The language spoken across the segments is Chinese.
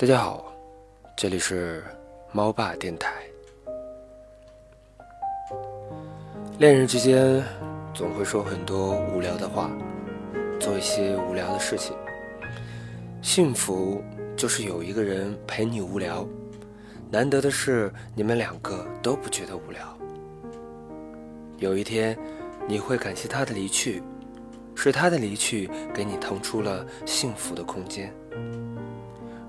大家好，这里是猫爸电台。恋人之间总会说很多无聊的话，做一些无聊的事情。幸福就是有一个人陪你无聊，难得的是你们两个都不觉得无聊。有一天，你会感谢他的离去，是他的离去给你腾出了幸福的空间。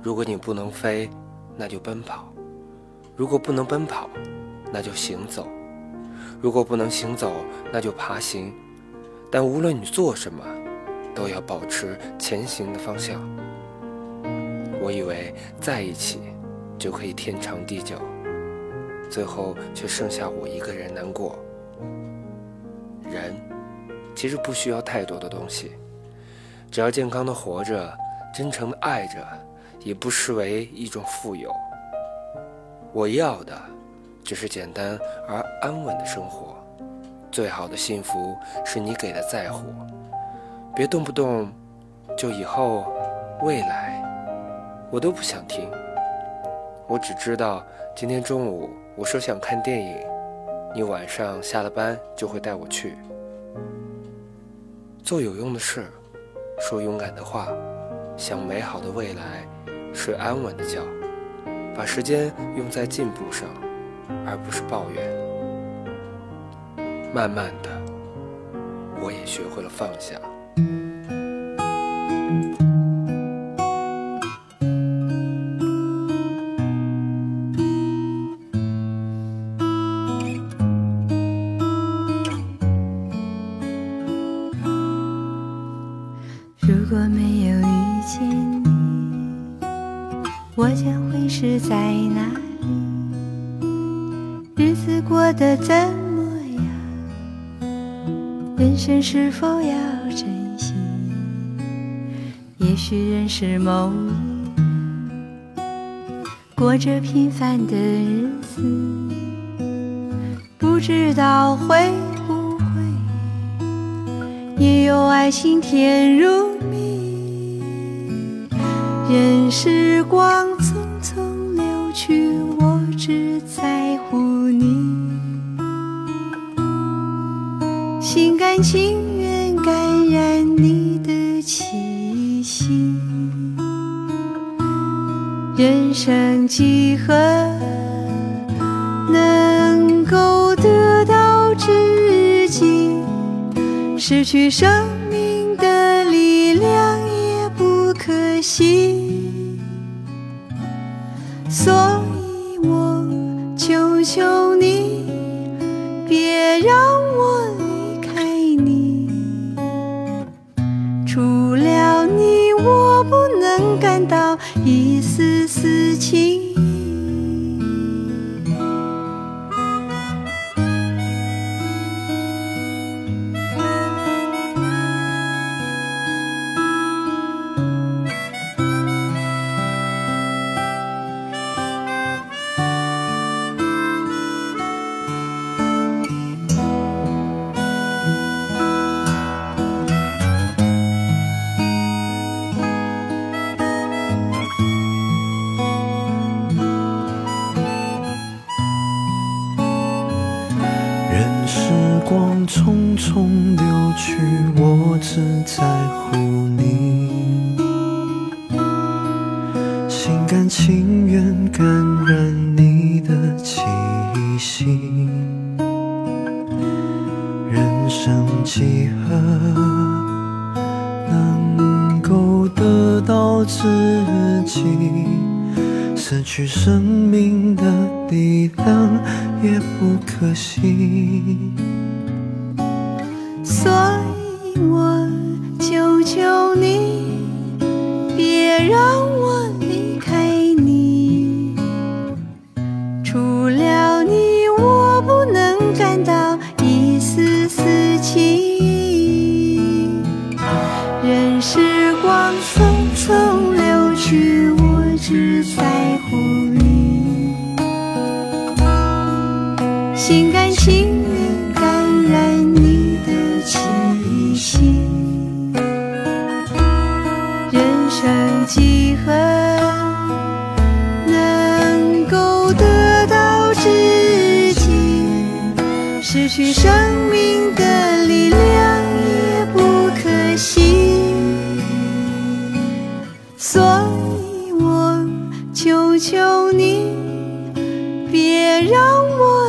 如果你不能飞，那就奔跑；如果不能奔跑，那就行走；如果不能行走，那就爬行。但无论你做什么，都要保持前行的方向。我以为在一起就可以天长地久，最后却剩下我一个人难过。人其实不需要太多的东西，只要健康的活着，真诚的爱着。也不失为一种富有。我要的只是简单而安稳的生活。最好的幸福是你给的在乎，别动不动就以后、未来，我都不想听。我只知道今天中午我说想看电影，你晚上下了班就会带我去。做有用的事，说勇敢的话，想美好的未来。睡安稳的觉，把时间用在进步上，而不是抱怨。慢慢的，我也学会了放下。我将会是在哪里？日子过得怎么样？人生是否要珍惜？也许认识某一过着平凡的日子，不知道会不会也有爱情甜如。任时光匆匆流去，我只在乎你，心甘情愿感染你的气息。人生几何能够得到知己？失去生心。所以我求求你，别让光匆匆流去，我只在乎你，心甘情愿感染你的气息。人生几何能够得到知己？失去生命的力量也不可惜。所以我求求你，别让我离开你。除了你，我不能感到一丝丝情意。任时光匆匆流去，我只在乎你，心甘情。几恨能够得到知己，失去生命的力量也不可惜。所以我求求你，别让我。